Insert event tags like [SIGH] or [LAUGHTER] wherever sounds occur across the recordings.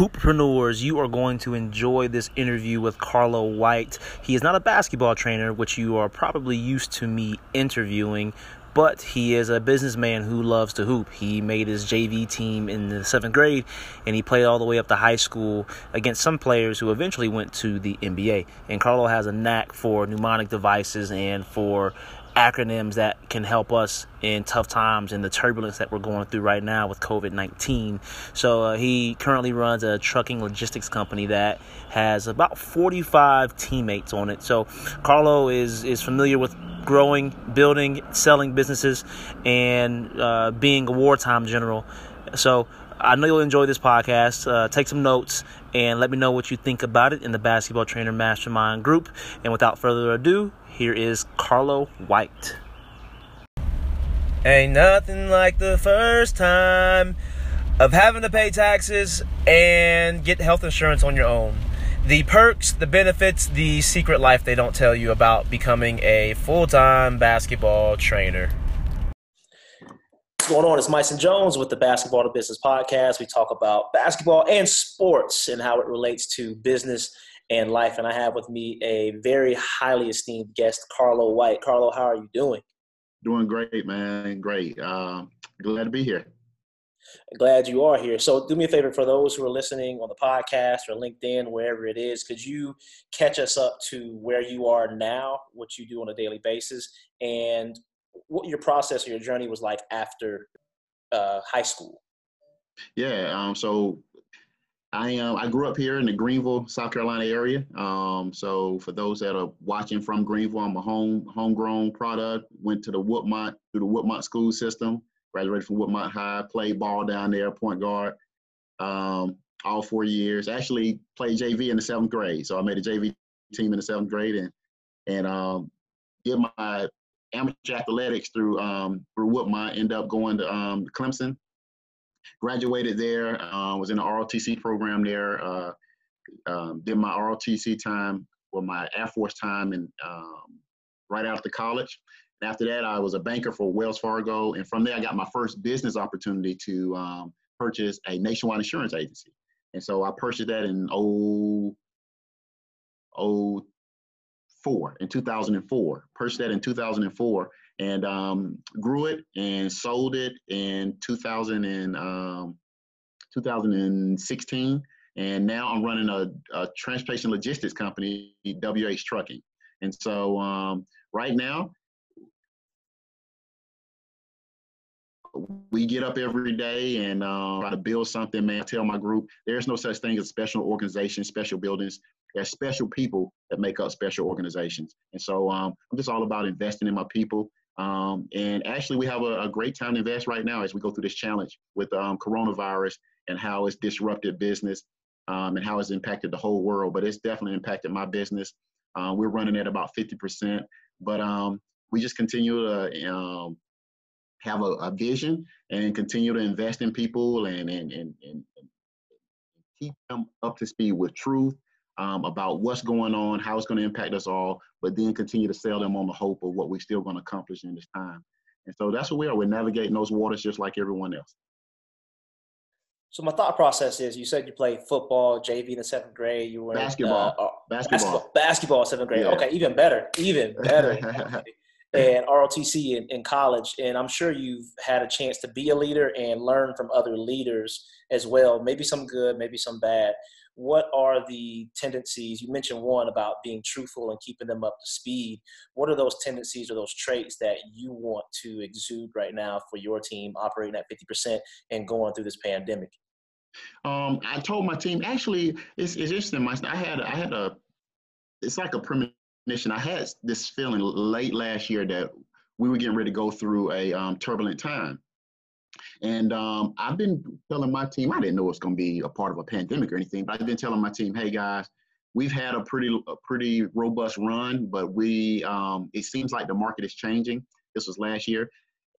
Hooppreneurs, you are going to enjoy this interview with Carlo White. He is not a basketball trainer, which you are probably used to me interviewing, but he is a businessman who loves to hoop. He made his JV team in the seventh grade, and he played all the way up to high school against some players who eventually went to the NBA. And Carlo has a knack for mnemonic devices and for acronyms that can help us in tough times and the turbulence that we're going through right now with COVID 19. So, uh, he currently runs a trucking logistics company that has about 45 teammates on it. So, Carlo is, is familiar with growing, building, selling businesses, and uh, being a wartime general. So I know you'll enjoy this podcast. Uh, take some notes and let me know what you think about it in the Basketball Trainer Mastermind group. And without further ado, here is Carlo White. Ain't nothing like the first time of having to pay taxes and get health insurance on your own the perks, the benefits, the secret life they don't tell you about becoming a full time basketball trainer. What's going on? It's Myson Jones with the Basketball to Business podcast. We talk about basketball and sports and how it relates to business and life. And I have with me a very highly esteemed guest, Carlo White. Carlo, how are you doing? Doing great, man. Great. Uh, glad to be here. Glad you are here. So, do me a favor for those who are listening on the podcast or LinkedIn, wherever it is, could you catch us up to where you are now, what you do on a daily basis, and what your process or your journey was like after uh, high school? Yeah. Um, so, I um, I grew up here in the Greenville, South Carolina area. Um, so for those that are watching from Greenville, I'm a home homegrown product. Went to the Woodmont through the Woodmont school system graduated from Woodmont High, played ball down there, point guard, um, all four years. Actually played JV in the seventh grade, so I made a JV team in the seventh grade and and um, did my amateur athletics through um, through Woodmont. End up going to um, Clemson. Graduated there. Uh, was in the ROTC program there. Uh, um, did my ROTC time or my Air Force time and um, right after college And after that, I was a banker for Wells Fargo. And from there, I got my first business opportunity to um, purchase a nationwide insurance agency. And so I purchased that in 0, 04, in 2004. Purchased that in 2004 and um, grew it and sold it in 2000 and, um, 2016. And now I'm running a, a, transportation logistics company, WH Trucking. And so um, right now, we get up every day and uh, try to build something, man. I tell my group there's no such thing as special organizations, special buildings. There's special people that make up special organizations. And so um, I'm just all about investing in my people. Um, and actually, we have a, a, great time to invest right now as we go through this challenge with um, coronavirus and how it's disrupted business um, and how it's impacted the whole world. But it's definitely impacted my business. Uh, we're running at about 50%. But um, we just continue to um, have a, a vision and continue to invest in people and, and, and, and, keep them up to speed with truth um, about what's going on, how it's going to impact us all, but then continue to sell them on the hope of what we're still going to accomplish in this time. And so that's what we are. We're navigating those waters just like everyone else. So my thought process is: you said you played football, JV in the seventh grade. You were basketball, uh, basketball, basketball, basketball, seventh grade. Yeah. Okay, even better, even better. [LAUGHS] and ROTC in, in college. And I'm sure you've had a chance to be a leader and learn from other leaders as well, maybe some good, maybe some bad. What are the tendencies? You mentioned one about being truthful and keeping them up to speed. What are those tendencies or those traits that you want to exude right now for your team operating at 50% and going through this pandemic? Um, I told my team actually it's, it's interesting. My, I had I had a it's like a premonition. I had this feeling late last year that we were getting ready to go through a um, turbulent time. And um, I've been telling my team, I didn't know it was going to be a part of a pandemic or anything, but I've been telling my team, hey guys, we've had a pretty a pretty robust run, but we um, it seems like the market is changing. This was last year,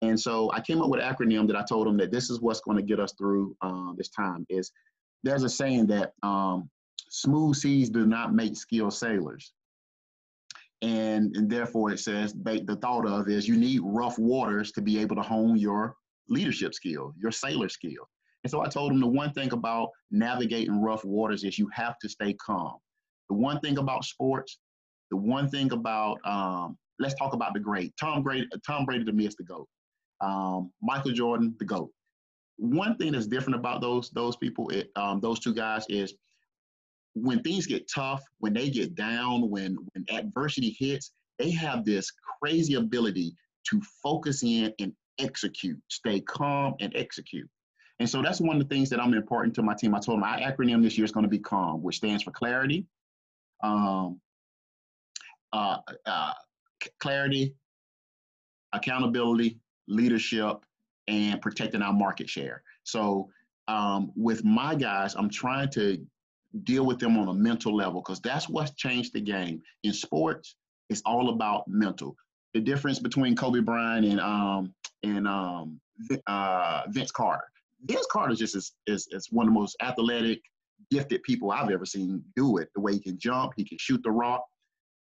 and so I came up with an acronym that I told them that this is what's going to get us through uh, this time. Is there's a saying that um, smooth seas do not make skilled sailors and, and therefore it says the thought of is you need rough waters to be able to hone your leadership skill, your sailor skill. And so I told them the one thing about navigating rough waters is you have to stay calm. The one thing about sports, the one thing about um, let's talk about the great Tom Brady. Tom Brady to me is the goat. Um, Michael Jordan, the goat. One thing that's different about those those people, it, um, those two guys, is when things get tough, when they get down, when when adversity hits, they have this crazy ability to focus in and execute, stay calm and execute. And so that's one of the things that I'm important to my team. I told them my acronym this year is going to be CALM, which stands for clarity, um, uh, uh, clarity, accountability, leadership, and protecting our market share. So um, with my guys, I'm trying to deal with them on a mental level because that's what's changed the game. In sports, it's all about mental. The difference between Kobe Bryant and um, and um, uh, Vince Carter. Vince Carter just is, is, is one of the most athletic, gifted people I've ever seen do it. The way he can jump, he can shoot the rock.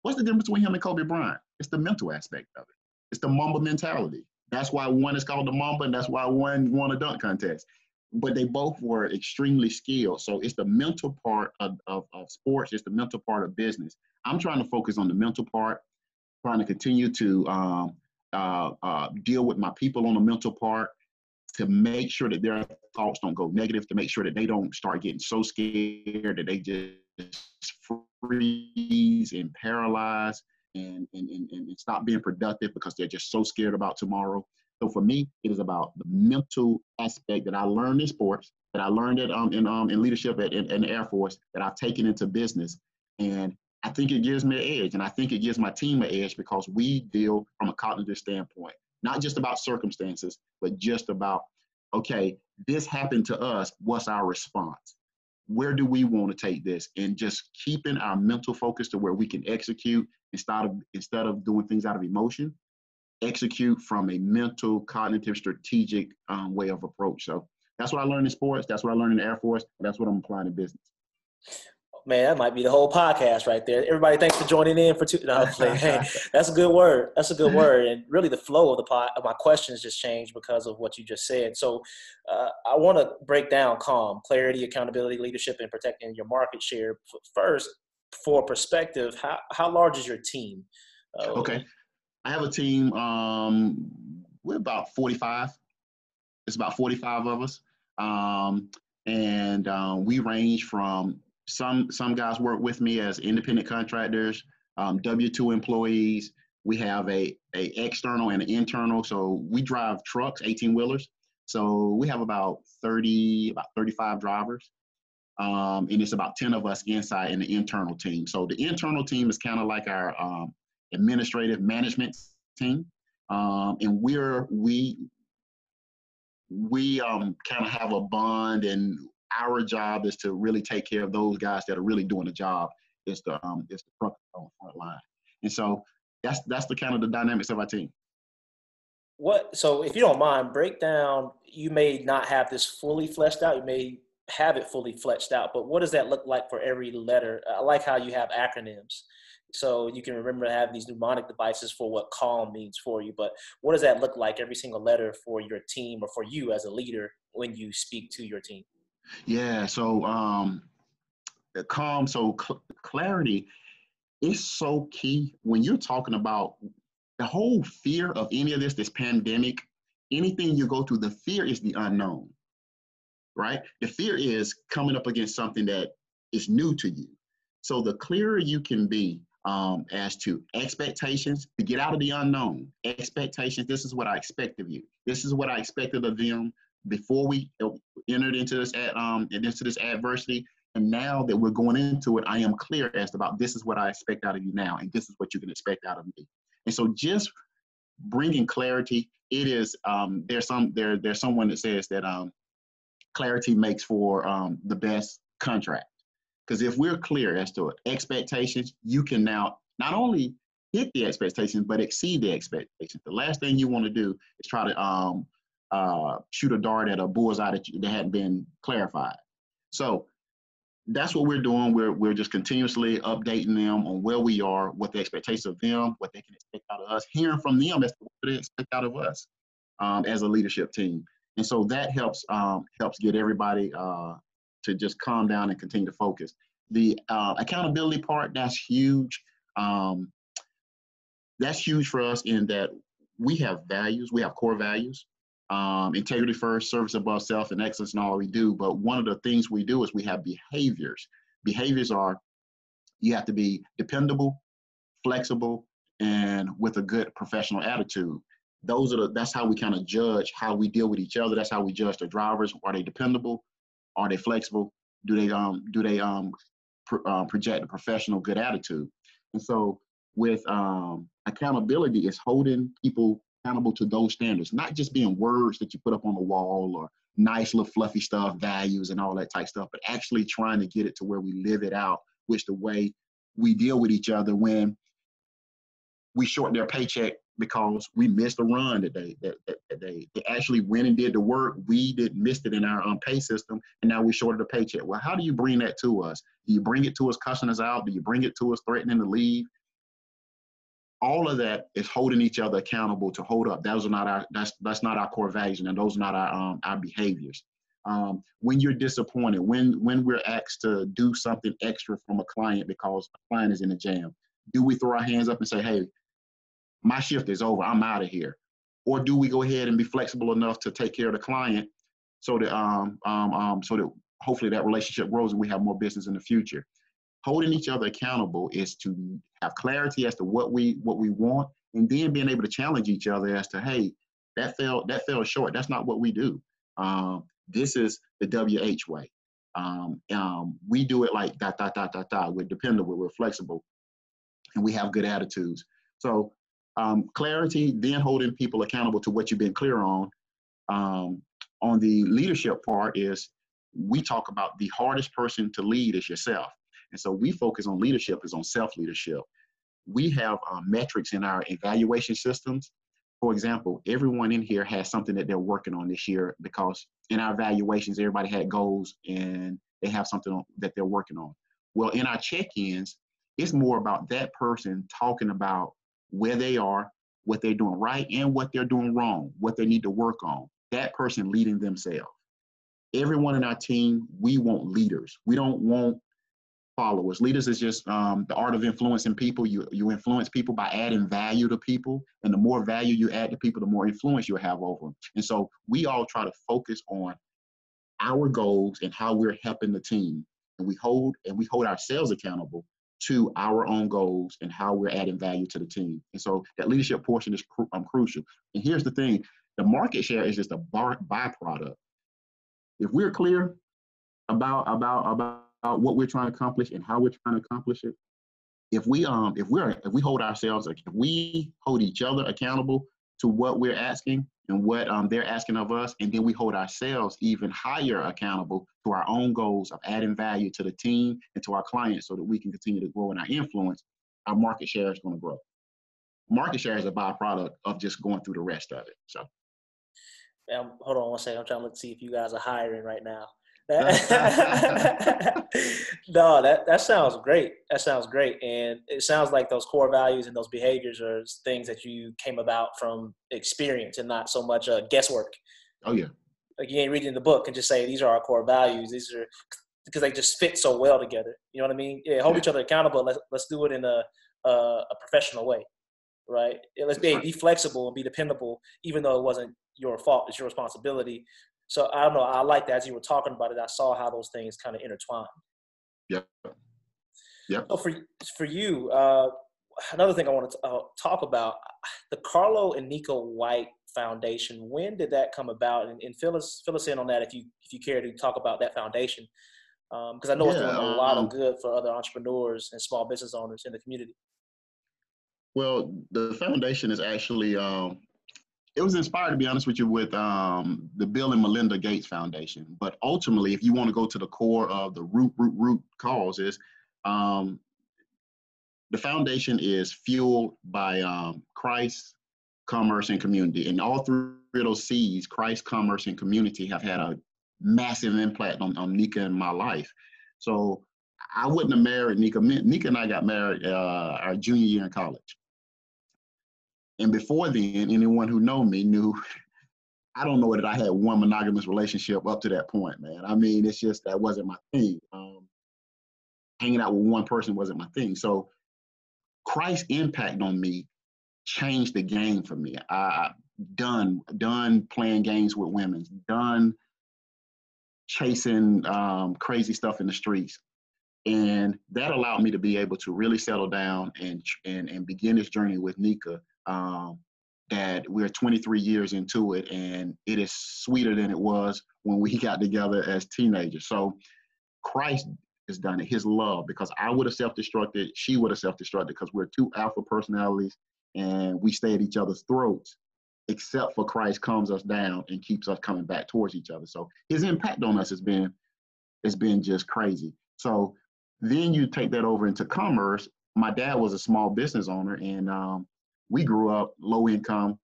What's the difference between him and Kobe Bryant? It's the mental aspect of it. It's the Mamba mentality. That's why one is called the Mamba, and that's why one won a dunk contest. But they both were extremely skilled. So it's the mental part of, of, of sports, it's the mental part of business. I'm trying to focus on the mental part, trying to continue to um, uh, uh, deal with my people on the mental part, to make sure that their thoughts don't go negative, to make sure that they don't start getting so scared that they just freeze and paralyze and, and, and, and stop being productive because they're just so scared about tomorrow. So for me, it is about the mental aspect that I learned in sports, that I learned it um, in, um, in leadership at, in, in the Air Force, that I've taken into business. And I think it gives me an edge, and I think it gives my team an edge because we deal from a cognitive standpoint, not just about circumstances, but just about, okay, this happened to us. What's our response? Where do we want to take this? And just keeping our mental focus to where we can execute instead of instead of doing things out of emotion, execute from a mental, cognitive, strategic um, way of approach. So that's what I learned in sports. That's what I learned in the Air Force. That's what I'm applying in business. Man, that might be the whole podcast right there. Everybody, thanks for joining in for two. No, hey, [LAUGHS] that's a good word. That's a good word, and really the flow of the pod, of my questions just changed because of what you just said. So, uh, I want to break down calm, clarity, accountability, leadership, and protecting your market share. First, for perspective, how how large is your team? Uh, okay, I have a team. Um, we're about forty five. It's about forty five of us, um, and um, we range from some some guys work with me as independent contractors, um, W two employees. We have a, a external and an internal. So we drive trucks, 18 wheelers. So we have about 30, about 35 drivers. Um, and it's about 10 of us inside in the internal team. So the internal team is kind of like our um, administrative management team. Um, and we're, we, we um, kind of have a bond and our job is to really take care of those guys that are really doing the job. It's the um is the front on the front line, and so that's that's the kind of the dynamics of our team. What so if you don't mind, break down. You may not have this fully fleshed out. You may have it fully fleshed out, but what does that look like for every letter? I like how you have acronyms so you can remember having these mnemonic devices for what calm means for you but what does that look like every single letter for your team or for you as a leader when you speak to your team yeah. So um, calm. So cl- clarity is so key when you're talking about the whole fear of any of this, this pandemic. Anything you go through, the fear is the unknown, right? The fear is coming up against something that is new to you. So the clearer you can be um, as to expectations to get out of the unknown. Expectations. This is what I expect of you. This is what I expected of them before we entered into this ad, um into this adversity and now that we're going into it i am clear as to about this is what i expect out of you now and this is what you can expect out of me. And so just bringing clarity it is um there's some there there's someone that says that um clarity makes for um the best contract. Because if we're clear as to expectations you can now not only hit the expectations but exceed the expectations. The last thing you want to do is try to um uh, shoot a dart at a bullseye that, that hadn't been clarified. So that's what we're doing. We're, we're just continuously updating them on where we are, what the expectations of them, what they can expect out of us, hearing from them as to what they expect out of us um, as a leadership team. and so that helps um, helps get everybody uh, to just calm down and continue to focus. The uh, accountability part that's huge. Um, that's huge for us in that we have values, we have core values, um, integrity first, service above self, and excellence in all we do. But one of the things we do is we have behaviors. Behaviors are you have to be dependable, flexible, and with a good professional attitude. Those are the, that's how we kind of judge how we deal with each other. That's how we judge the drivers. Are they dependable? Are they flexible? Do they um do they um pr- uh, project a professional good attitude? And so with um, accountability is holding people accountable to those standards, not just being words that you put up on the wall or nice little fluffy stuff, values and all that type stuff, but actually trying to get it to where we live it out, which the way we deal with each other when we short their paycheck because we missed a run that they that, that, that they, they actually went and did the work. We did missed it in our um, pay system, and now we shorted a paycheck. Well, how do you bring that to us? Do you bring it to us cussing us out? Do you bring it to us threatening to leave? All of that is holding each other accountable to hold up. Those are not our that's that's not our core values, and those are not our um, our behaviors. Um, when you're disappointed, when when we're asked to do something extra from a client because a client is in a jam, do we throw our hands up and say, "Hey, my shift is over. I'm out of here," or do we go ahead and be flexible enough to take care of the client so that um, um, um so that hopefully that relationship grows and we have more business in the future? Holding each other accountable is to have clarity as to what we what we want and then being able to challenge each other as to hey that fell that fell short. That's not what we do. Um, this is the wh way. Um, um, we do it like dot dot dot dot we're dependable. We're flexible. And we have good attitudes. So um, clarity then holding people accountable to what you've been clear on. Um, on the leadership part is we talk about the hardest person to lead is yourself and so we focus on leadership is on self leadership. We have uh, metrics in our evaluation systems. For example, everyone in here has something that they're working on this year because in our evaluations, everybody had goals and they have something that they're working on. Well, in our check ins, it's more about that person talking about where they are, what they're doing right, and what they're doing wrong, what they need to work on. That person leading themselves. Everyone in our team, we want leaders. We don't want followers. Leaders is just um, the art of influencing people. You you influence people by adding value to people, and the more value you add to people, the more influence you have over them. And so we all try to focus on our goals and how we're helping the team, and we hold and we hold ourselves accountable to our own goals and how we're adding value to the team. And so that leadership portion is cru- um, crucial. And here's the thing: the market share is just a bar- byproduct. If we're clear about about about what we're trying to accomplish and how we're trying to accomplish it, if we um if we're if we hold ourselves if we hold each other accountable to what we're asking and what um, they're asking of us, and then we hold ourselves even higher accountable to our own goals of adding value to the team and to our clients so that we can continue to grow in our influence, our market share is going to grow. Market share is a byproduct of just going through the rest of it. So. Um, hold on one second. I'm trying to see if you guys are hiring right now. [LAUGHS] no, that that sounds great. That sounds great, and it sounds like those core values and those behaviors are things that you came about from experience and not so much uh, guesswork. Oh yeah. Like you ain't reading the book and just say these are our core values. These are [LAUGHS] because they just fit so well together. You know what I mean? Yeah, hold yeah. each other accountable. Let's let's do it in a a, a professional way, right? Let's be be flexible and be dependable, even though it wasn't your fault. It's your responsibility. So I don't know. I like that as you were talking about it. I saw how those things kind of intertwine. Yeah. Yeah. So for for you, uh, another thing I want to uh, talk about the Carlo and Nika White Foundation. When did that come about? And, and, fill us fill us in on that if you if you care to talk about that foundation, because um, I know yeah, it's doing a lot um, of good for other entrepreneurs and small business owners in the community. Well, the foundation is actually um, it was inspired to be honest with you with um, the bill and melinda gates foundation. But ultimately if you want to go to the core of the root root root causes um, the foundation is fueled by um, christ commerce and community. And all three of those c's christ commerce and community have had a massive impact on, on nika and my life. So i wouldn't have married nika. Nika and i got married uh, our junior year in college and before then, anyone who know me knew I don't know that I had one monogamous relationship up to that point, man. I mean, it's just that wasn't my thing. Um, hanging out with one person wasn't my thing. So Christ's impact on me changed the game for me. I done done playing games with women, done chasing um, crazy stuff in the streets, and that allowed me to be able to really settle down and and and begin this journey with Nika. Um, that we're 23 years into it, and it is sweeter than it was when we [LAUGHS] got together as teenagers. So Christ has done it, His love, because I would have self-destructed, she would have self-destructed, because we're two alpha personalities, and we stay at each other's throats. Except for Christ calms us down and keeps us coming back towards each other. So His impact on us has been has been just crazy. So then you take that over into commerce. My dad was a small business owner, and um, we grew up low income,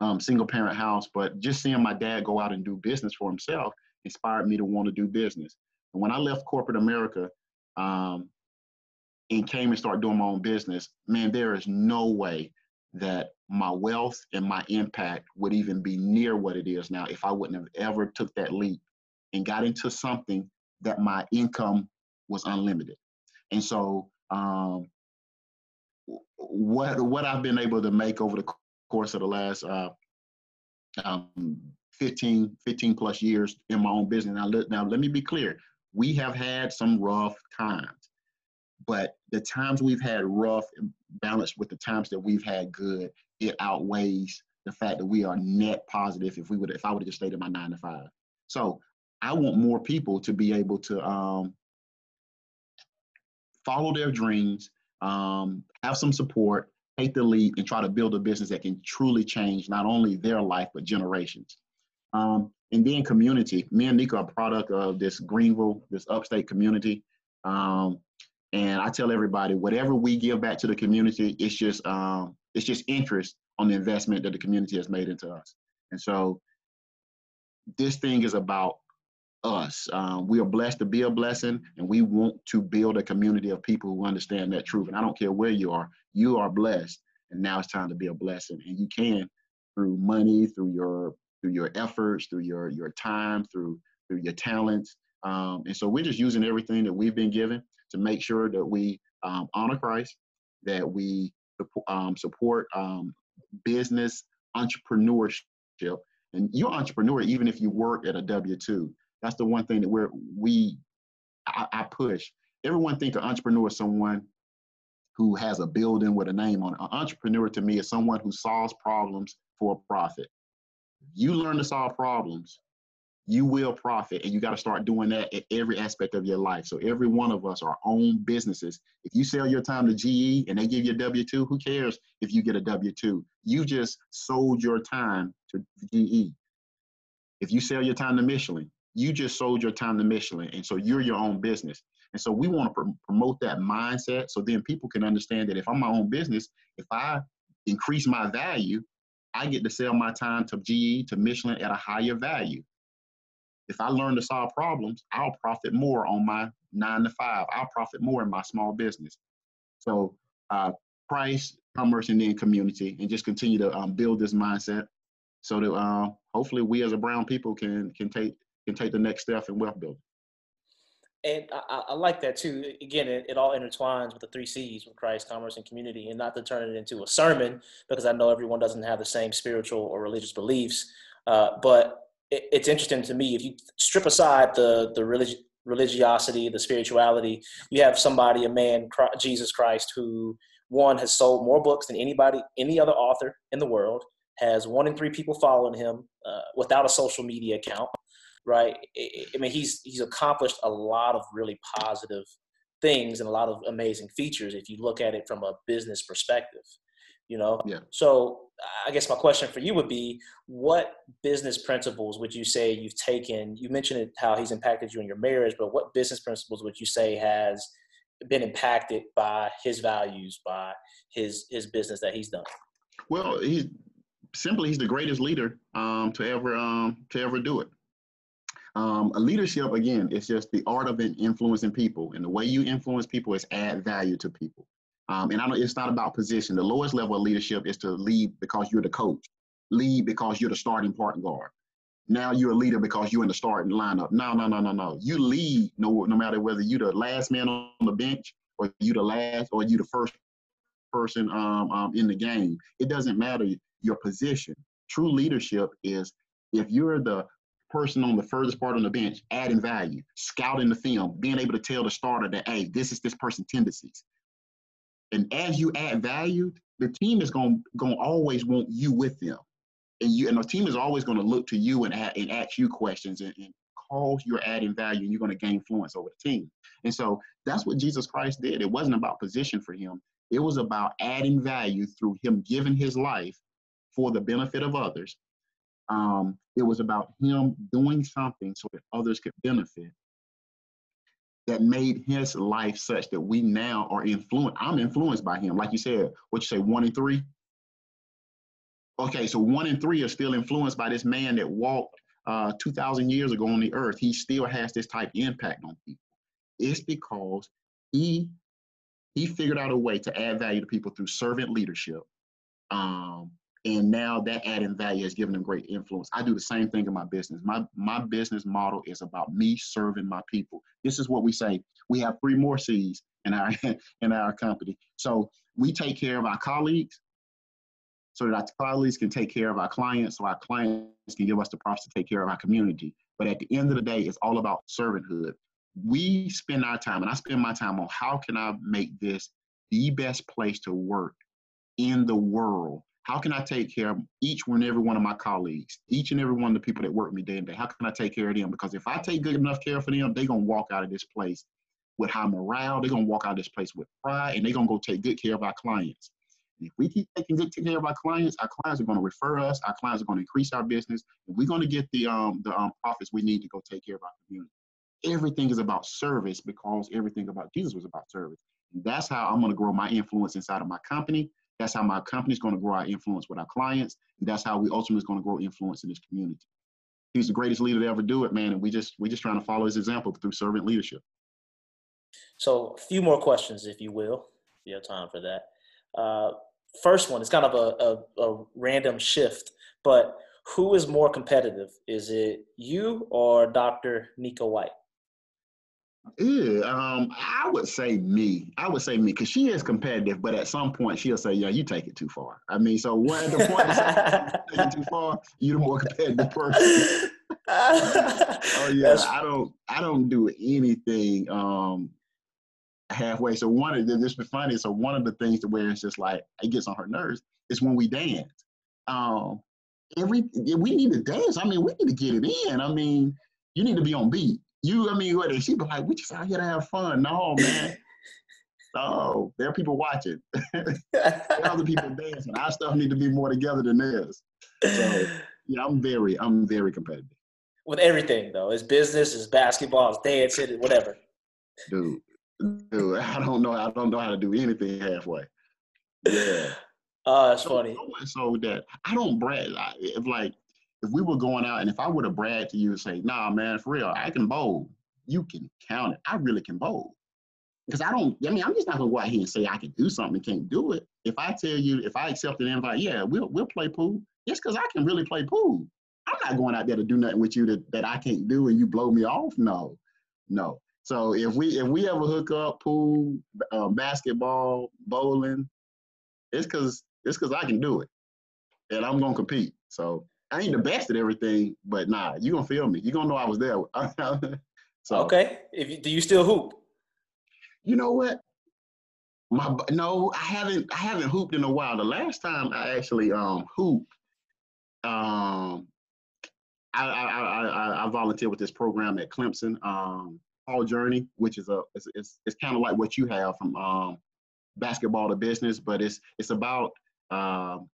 um, single parent house. But just seeing my dad go out and do business for himself inspired me to want to do business. And when I left corporate America um, and came and started doing my own business, man, there is no way that my wealth and my impact would even be near what it is now if I wouldn't have ever took that leap and got into something that my income was unlimited. And so um, what what I've been able to make over the course of the last uh, um, 15, 15 plus years in my own business. Now, let, now, let me be clear. We have had some rough times, but the times we've had rough balanced with the times that we've had good, it outweighs the fact that we are net positive if we would if I would have just stayed in my nine to five. So I want more people to be able to um, follow their dreams, um, have some support, take the lead, and try to build a business that can truly change not only their life but generations. Um, and then community. Me and Nika are a product of this Greenville, this upstate community. Um, and I tell everybody, whatever we give back to the community, it's just um, it's just interest on the investment that the community has made into us. And so this thing is about us. Um, we are blessed to be a blessing, and we want to build a community of people who understand that truth. And I don't care where you are, you are blessed, and now it's time to be a blessing. And you can through money, through your through your efforts, through your your time, through through your talents. Um, and so we're just using everything that we've been given to make sure that we um, honor Christ, that we um, support um, business entrepreneurship. And you're an entrepreneur even if you work at a W two. That's the one thing that we're we I, I push. Everyone think an entrepreneur is someone who has a building with a name on it. An entrepreneur to me is someone who solves problems for a profit. You learn to solve problems, you will profit, and you got to start doing that at every aspect of your life. So every one of us are own businesses. If you sell your time to GE and they give you a W two, who cares if you get a W two? You just sold your time to GE. If you sell your time to Michelin, you just sold your time to Michelin. And so you're your own business. And so we want to pr- promote that mindset so then people can understand that if I'm my own business, if I increase my value, I get to sell my time to GE, to Michelin at a higher value. If I learn to solve problems, I'll profit more on my nine to five. I'll profit more in my small business. So, uh, price, commerce, and then community, and just continue to um, build this mindset so that uh, hopefully we as a brown people can can take can take the next step in wealth building. And I, I, like that too. Again, it, it, all intertwines with the three C's with Christ, commerce, and community, and not to turn it into a sermon because I know everyone doesn't have the same spiritual or religious beliefs. Uh, but it, it's interesting to me if you strip aside the the relig- religiosity, the spirituality, you have somebody, a man, Jesus Christ, who one has sold more books than anybody, any other author in the world, has one in three people following him uh, without a social media account right? I mean, he's he's accomplished a lot of really positive things and a lot of amazing features if you look at it from a business perspective. You know, yeah. So I guess my question for you would be, what business principles would you say you've taken? You mentioned it, how he's impacted you in your marriage, but what business principles would you say has been impacted by his values, by his his business that he's done? Well, he's simply he's the greatest leader um, to ever um, to ever do it. Um, leadership, again, it's just the art of influencing people. And the way you influence people is add value to people. Um, and I know it's not about position. The lowest level of leadership is to lead because you're the coach. lead because you're the starting point guard. Now you're a leader because you're in the starting lineup. No, no, no, no, no. You lead no no matter whether you're the last man on the bench or you the last or you the first person um, um, in the game. It doesn't matter your position. True leadership is if you're the person on the furthest part on the bench, adding value, scouting the film, being able to tell the starter that, hey, this is this person's tendencies. And as you add value, the team is going to always want you with them and you and the team is always going to look to you and, and ask you questions and, and cause you're adding value and you're going to gain influence over the team. And so that's what Jesus Christ did. It wasn't about position for him. It was about adding value through him giving his life for the benefit of others. Um, it was about him doing something so that others could benefit that made his life such that we now are influenced. I'm influenced by him. Like you said, what you say, one in three? Okay, so one in three are still influenced by this man that walked uh, 2,000 years ago on the earth. He still has this type impact on people. It's because he he figured out a way to add value to people through servant leadership. Um, and now that adding value has given them great influence. I do the same thing in my business. My my business model is about me serving my people. This is what we say. We have three more C's in our [LAUGHS] in our company. So we take care of our colleagues, so that our colleagues can take care of our clients, so our clients can give us the props to take care of our community. But at the end of the day, it's all about servanthood. We spend our time, and I spend my time on how can I make this the best place to work in the world? How can I take care of each and every one of my colleagues, each and every one of the people that work me day and day? How can I take care of them? Because if I take good enough care for them, they're gonna walk out of this place with high morale. They're gonna walk out of this place with pride, and they're gonna go take good care of our clients. And If we keep taking good care of our clients, our clients are going to refer us. Our clients are going to increase our business, and we're going to get the um, the um, profits we need to go take care of our community. Everything is about service because everything about Jesus was about service. And that's how I'm going to grow my influence inside of my company. That's how my company is going to grow our influence with our clients, and that's how we ultimately is going to grow influence in this community. He's the greatest leader to ever do it, man, and we just we're just trying to follow his example through servant leadership. So, a few more questions, if you will. If you have time for that. Uh, first one is kind of a, a, a random shift, but who is more competitive? Is it you or Dr. Nika White? Yeah, um, I would say me. I would say me because she is competitive, but at some point she'll say, "Yeah, you take it too far." I mean, so what at the point [LAUGHS] take it too far, you're the more competitive person. [LAUGHS] oh yeah, That's... I don't. I don't do anything um, halfway. So one of the, this be funny. So one of the things to where it's just like it gets on her nerves is when we dance. Um, every we need to dance. I mean, we need to get it in. I mean, you need to be on beat. You, I mean, what? she'd be like, we just out here to have fun. No, man. [LAUGHS] no, there are people watching. [LAUGHS] there are other people [LAUGHS] dancing. Our stuff need to be more together than theirs. So yeah, I'm very, I'm very competitive. With everything though, it's business, it's basketball, it's dancing, whatever. Dude, dude, I don't know. I don't know how to do anything halfway. Yeah. Uh, oh, that's so, funny. So that I don't brag. If like if we were going out and if I would have bragged to you and say, "Nah, man, for real, I can bowl," you can count it. I really can bowl. Because I don't. I mean, I'm just not gonna go out here and say I can do something and can't do it. If I tell you, if I accept an invite, yeah, we'll we'll play pool. It's because I can really play pool. I'm not going out there to do nothing with you that, that I can't do and you blow me off. No, no. So if we if we ever hook up pool, uh, basketball, bowling, it's cause it's cause I can do it, and I'm gonna compete. So I ain't the best at everything, but nah, you gonna feel me. You gonna know I was there. [LAUGHS] so okay, if you, do you still hoop? You know what? My no, I haven't. I haven't hooped in a while. The last time I actually um hooped, um, I I I, I volunteered with this program at Clemson. Um, PAW Journey, which is a it's it's, it's kind of like what you have from um, basketball to business, but it's it's about um,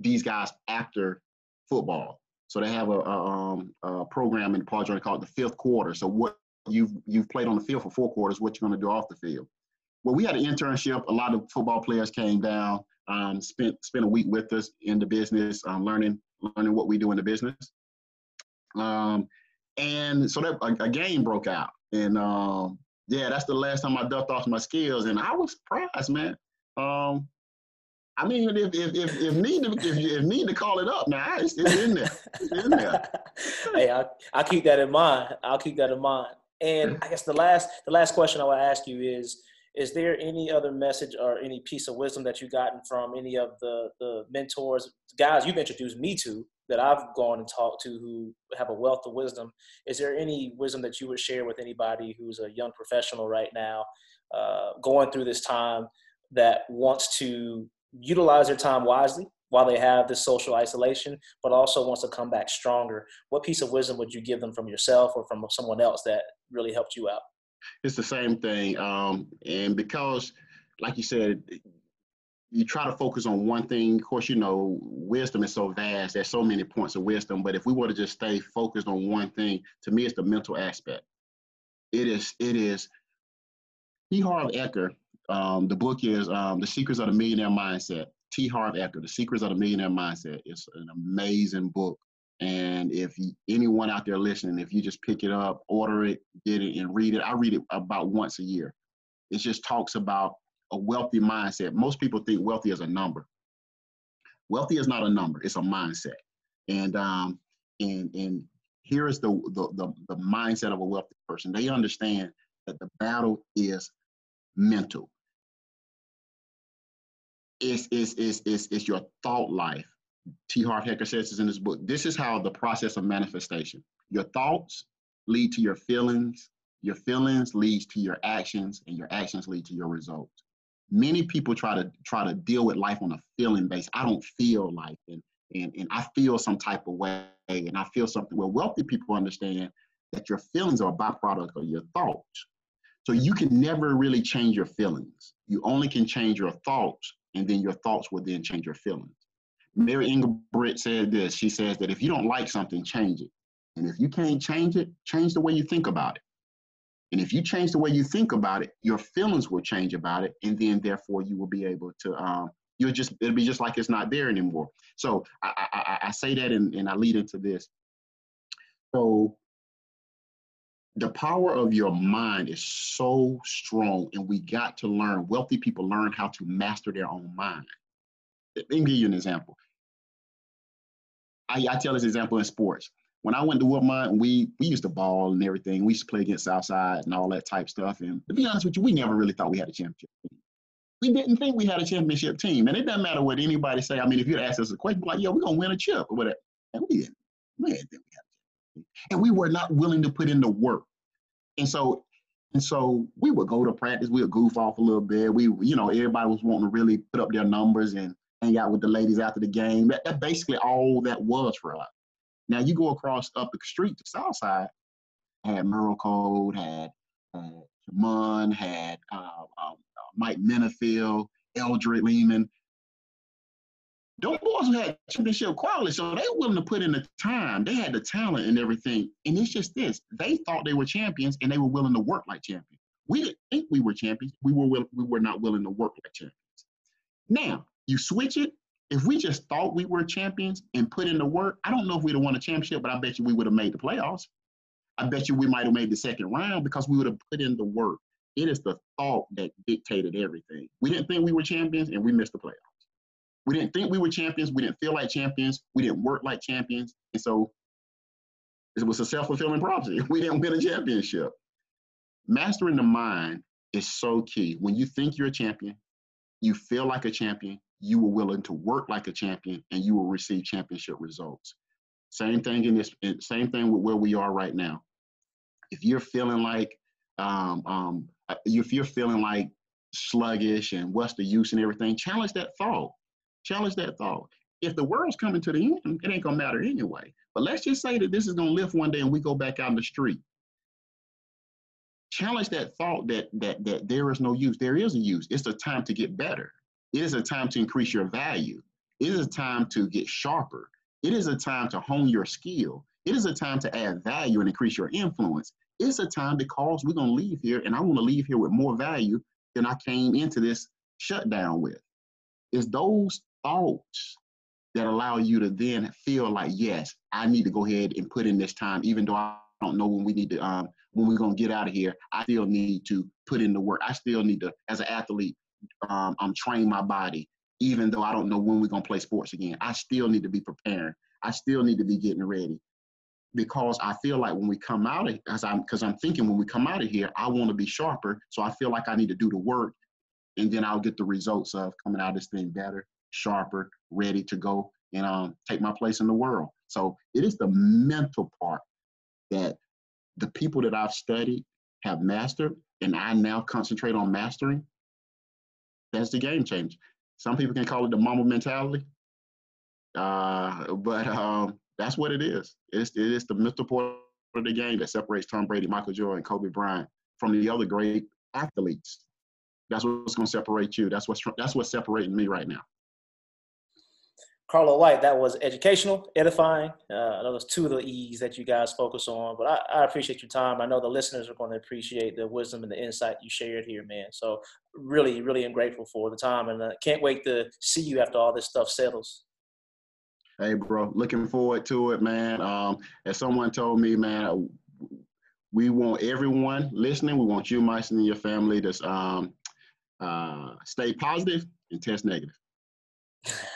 these guys after football. So they have a, a, um, a program in PAW Journey called the fifth quarter. So what you've you've played on the field for four quarters, what you're going to do off the field. Well, we had an internship. A lot of football players came down, um, spent spent a week with us in the business, um, learning learning what we do in the business. Um, and so that a, a, game broke out. And um, yeah, that's the last time I ducked off my skills, and I was surprised, man. Um, I mean, if if if, if need to if, need to call it up now, it's, it's in there. It's in there. [LAUGHS] hey, I I'll keep that in mind. I'll keep that in mind. And I guess the last the last question I will ask you is is there any other message or any piece of wisdom that you've gotten from any of the the mentors, guys you've introduced me to that I've gone and talked to who have a wealth of wisdom? Is there any wisdom that you would share with anybody who's a young professional right now, uh, going through this time that wants to utilize their time wisely while they have this social isolation, but also wants to come back stronger. What piece of wisdom would you give them from yourself or from someone else that really helped you out? It's the same thing. Um, and because, like you said, you try to focus on one thing. Of course, you know, wisdom is so vast. There's so many points of wisdom. But if we were to just stay focused on one thing, to me, it's the mental aspect. It is, it is. T. Harv Eker, um, the book is um, The Secrets of the Millionaire Mindset. T. Harv Eker, The Secrets of the Millionaire Mindset. It's an amazing book. And if you, anyone out there listening, if you just pick it up, order it, get it, and read it, I read it about once a year. It just talks about a wealthy mindset. Most people think wealthy is a number. Wealthy is not a number; it's a mindset. And um, and and here is the, the the the mindset of a wealthy person. They understand that the battle is mental. It's, it's, it's, it's, your thought life. T. Harv Eker says this in his book. This is how the process of manifestation. Your thoughts lead to your feelings, your feelings leads to your actions, and your actions lead to your results. Many people try to try to deal with life on a feeling base. I don't feel like and and, and I feel some type of way and I feel something. Well, wealthy people understand that your feelings are a byproduct of your thoughts. So you can never really change your feelings. You only can change your thoughts, and then your thoughts will then change your feelings. Mary Engelbreit said this. She says that if you don't like something, change it. And if you can't change it, change the way you think about it. And if you change the way you think about it, your feelings will change about it, and then therefore you will be able to. Um, you'll just it'll be just like it's not there anymore. So I, I, I say that and, and I lead into this. So the power of your mind is so strong, and we got to learn. Wealthy people learn how to master their own mind. Let me give you an example. I, I tell this example in sports. When I went to Woodmont, we we used to ball and everything. We used to play against Southside and all that type stuff. And to be honest with you, we never really thought we had a championship team. We didn't think we had a championship team. And it doesn't matter what anybody say. I mean, if you ask us a question, like, yo, we're gonna win a chip or whatever. And we didn't. We didn't we had and we were not willing to put in the work. And so, and so we would go to practice. We would goof off a little bit. We, you know, everybody was wanting to really put up their numbers and hang out with the ladies after the game. That, that basically all that was for us. Now you go across up the street to Southside, had Merle Code, had uh, Jamon, had uh, um, uh, Mike Minifield, Eldred Lehman those boys had championship quality, so they were willing to put in the time. They had the talent and everything. And it's just this: they thought they were champions, and they were willing to work like champions. We didn't think we were champions. We were will, we were not willing to work like champions. Now you switch it. If we just thought we were champions and put in the work, I don't know if we'd have won a championship, but I bet you we would have made the playoffs. I bet you we might have made the second round because we would have put in the work. It is the thought that dictated everything. We didn't think we were champions, and we missed the playoffs we didn't think we were champions. We didn't feel like champions. We didn't work like champions. And so it was a self fulfilling prophecy. [LAUGHS] We didn't win a championship. Mastering the mind is so key. When you think you're a champion, you feel like a champion, you were willing to work like a champion, and you will receive championship results. Same thing in this, same thing with where we are right now. If you're feeling like, um, um, uh, if you're feeling like sluggish and what's the use and everything, challenge that thought. Challenge that thought. If the world's coming to the end, it ain't gonna matter anyway. But let's just say that this is gonna lift one day and we go back out in the street. Challenge that thought that that that there is no use. There is a use. It's a time to get better. It is a time to increase your value. It is a time to get sharper. It is a time to hone your skill. It is a time to add value and increase your influence. It's a time because we're going to leave here, and I want to leave here with more value than I came into this shutdown with. It's those thoughts that allow you to then feel like, yes, I need to go ahead and put in this time, even though I don't know when we need to, um, when we're gonna get out of here. I still need to put in the work. I still need to, as an athlete, um, I'm training my body even though I don't know when we're gonna play sports again. I still need to be preparing. I still need to be getting ready because I feel like when we come out of as I'm because I'm thinking when we come out of here, I want to be sharper. So I feel like I need to do the work and then I'll get the results of coming out of this thing better, sharper, ready to go and um, take my place in the world. So it is the mental part that the people that I've studied have mastered, and I now concentrate on mastering. That's the game change. Some people can call it the Mamba mentality, uh, but um, that's what it is. It's, it is the mental part of the game that separates Tom Brady, Michael Jordan, and Kobe Bryant from the other great athletes. That's what's going to separate you. That's what's that's what's separating me right now. Carlo White, that was educational, edifying. Uh, those two of the E's that you guys focus on. But I, I, appreciate your time. I know the listeners are going to appreciate the wisdom and the insight you shared here, man. So really, really am grateful for the time, and uh, can't wait to see you after all this stuff settles. Hey, bro, looking forward to it, man. Um, as someone told me, man, we want everyone listening. We want you, Myson, and your family to um, uh, stay positive and test negative. [LAUGHS]